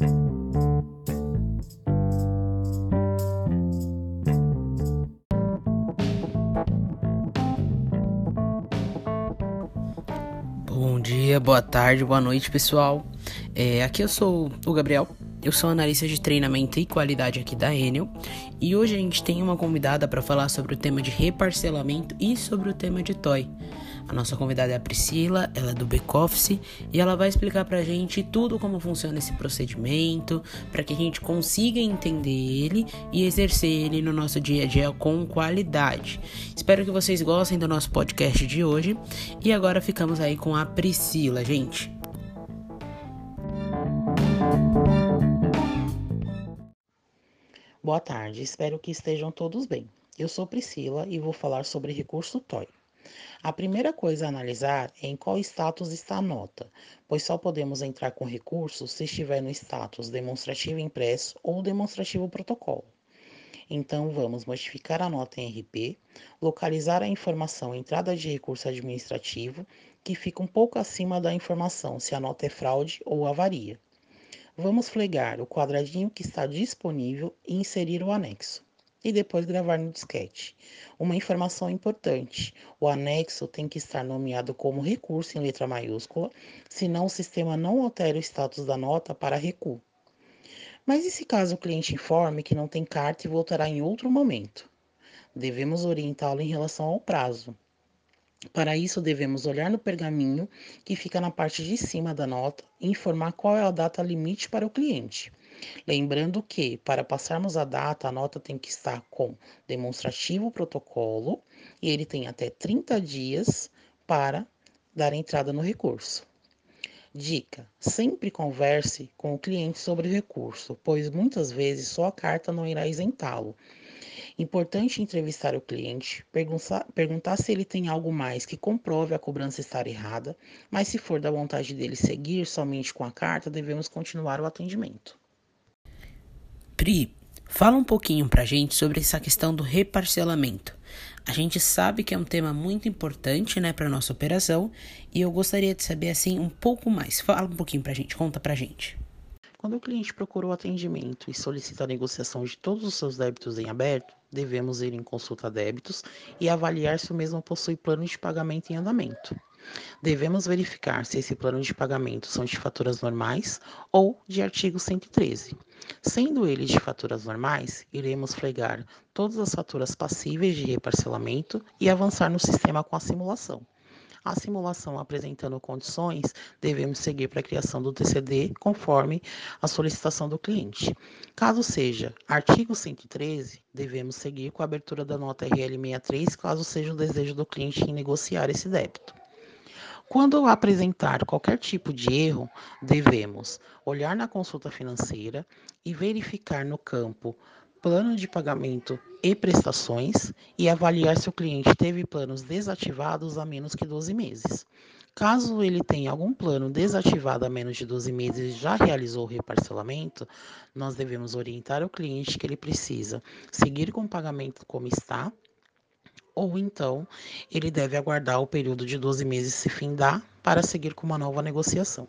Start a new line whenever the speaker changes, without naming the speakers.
Bom dia, boa tarde, boa noite, pessoal. É, aqui eu sou o Gabriel, eu sou analista de treinamento e qualidade aqui da Enel e hoje a gente tem uma convidada para falar sobre o tema de reparcelamento e sobre o tema de toy. A nossa convidada é a Priscila, ela é do back-office e ela vai explicar pra gente tudo como funciona esse procedimento, para que a gente consiga entender ele e exercer ele no nosso dia a dia com qualidade. Espero que vocês gostem do nosso podcast de hoje e agora ficamos aí com a Priscila, gente.
Boa tarde, espero que estejam todos bem. Eu sou Priscila e vou falar sobre recurso TOI. A primeira coisa a analisar é em qual status está a nota, pois só podemos entrar com recurso se estiver no status demonstrativo impresso ou demonstrativo protocolo. Então, vamos modificar a nota em RP, localizar a informação entrada de recurso administrativo, que fica um pouco acima da informação se a nota é fraude ou avaria. Vamos flegar o quadradinho que está disponível e inserir o anexo e depois gravar no disquete. Uma informação importante: o anexo tem que estar nomeado como recurso em letra maiúscula, senão o sistema não altera o status da nota para recuo. Mas e se caso o cliente informe que não tem carta e voltará em outro momento? Devemos orientá-lo em relação ao prazo. Para isso, devemos olhar no pergaminho que fica na parte de cima da nota e informar qual é a data limite para o cliente. Lembrando que, para passarmos a data, a nota tem que estar com demonstrativo protocolo e ele tem até 30 dias para dar entrada no recurso. Dica: sempre converse com o cliente sobre o recurso, pois muitas vezes só a carta não irá isentá-lo. Importante entrevistar o cliente, perguntar, se ele tem algo mais que comprove a cobrança estar errada, mas se for da vontade dele seguir somente com a carta, devemos continuar o atendimento.
Pri, fala um pouquinho pra gente sobre essa questão do reparcelamento. A gente sabe que é um tema muito importante, né, para nossa operação, e eu gostaria de saber assim um pouco mais. Fala um pouquinho pra gente, conta pra gente.
Quando o cliente procura o atendimento e solicita a negociação de todos os seus débitos em aberto, devemos ir em consulta débitos e avaliar se o mesmo possui plano de pagamento em andamento. Devemos verificar se esse plano de pagamento são de faturas normais ou de artigo 113. Sendo eles de faturas normais, iremos flegar todas as faturas passíveis de reparcelamento e avançar no sistema com a simulação. A simulação apresentando condições, devemos seguir para a criação do TCD conforme a solicitação do cliente. Caso seja artigo 113, devemos seguir com a abertura da nota RL 63, caso seja o desejo do cliente em negociar esse débito. Quando apresentar qualquer tipo de erro, devemos olhar na consulta financeira e verificar no campo plano de pagamento e prestações e avaliar se o cliente teve planos desativados há menos que 12 meses. Caso ele tenha algum plano desativado há menos de 12 meses e já realizou o reparcelamento, nós devemos orientar o cliente que ele precisa seguir com o pagamento como está, ou então ele deve aguardar o período de 12 meses se findar para seguir com uma nova negociação.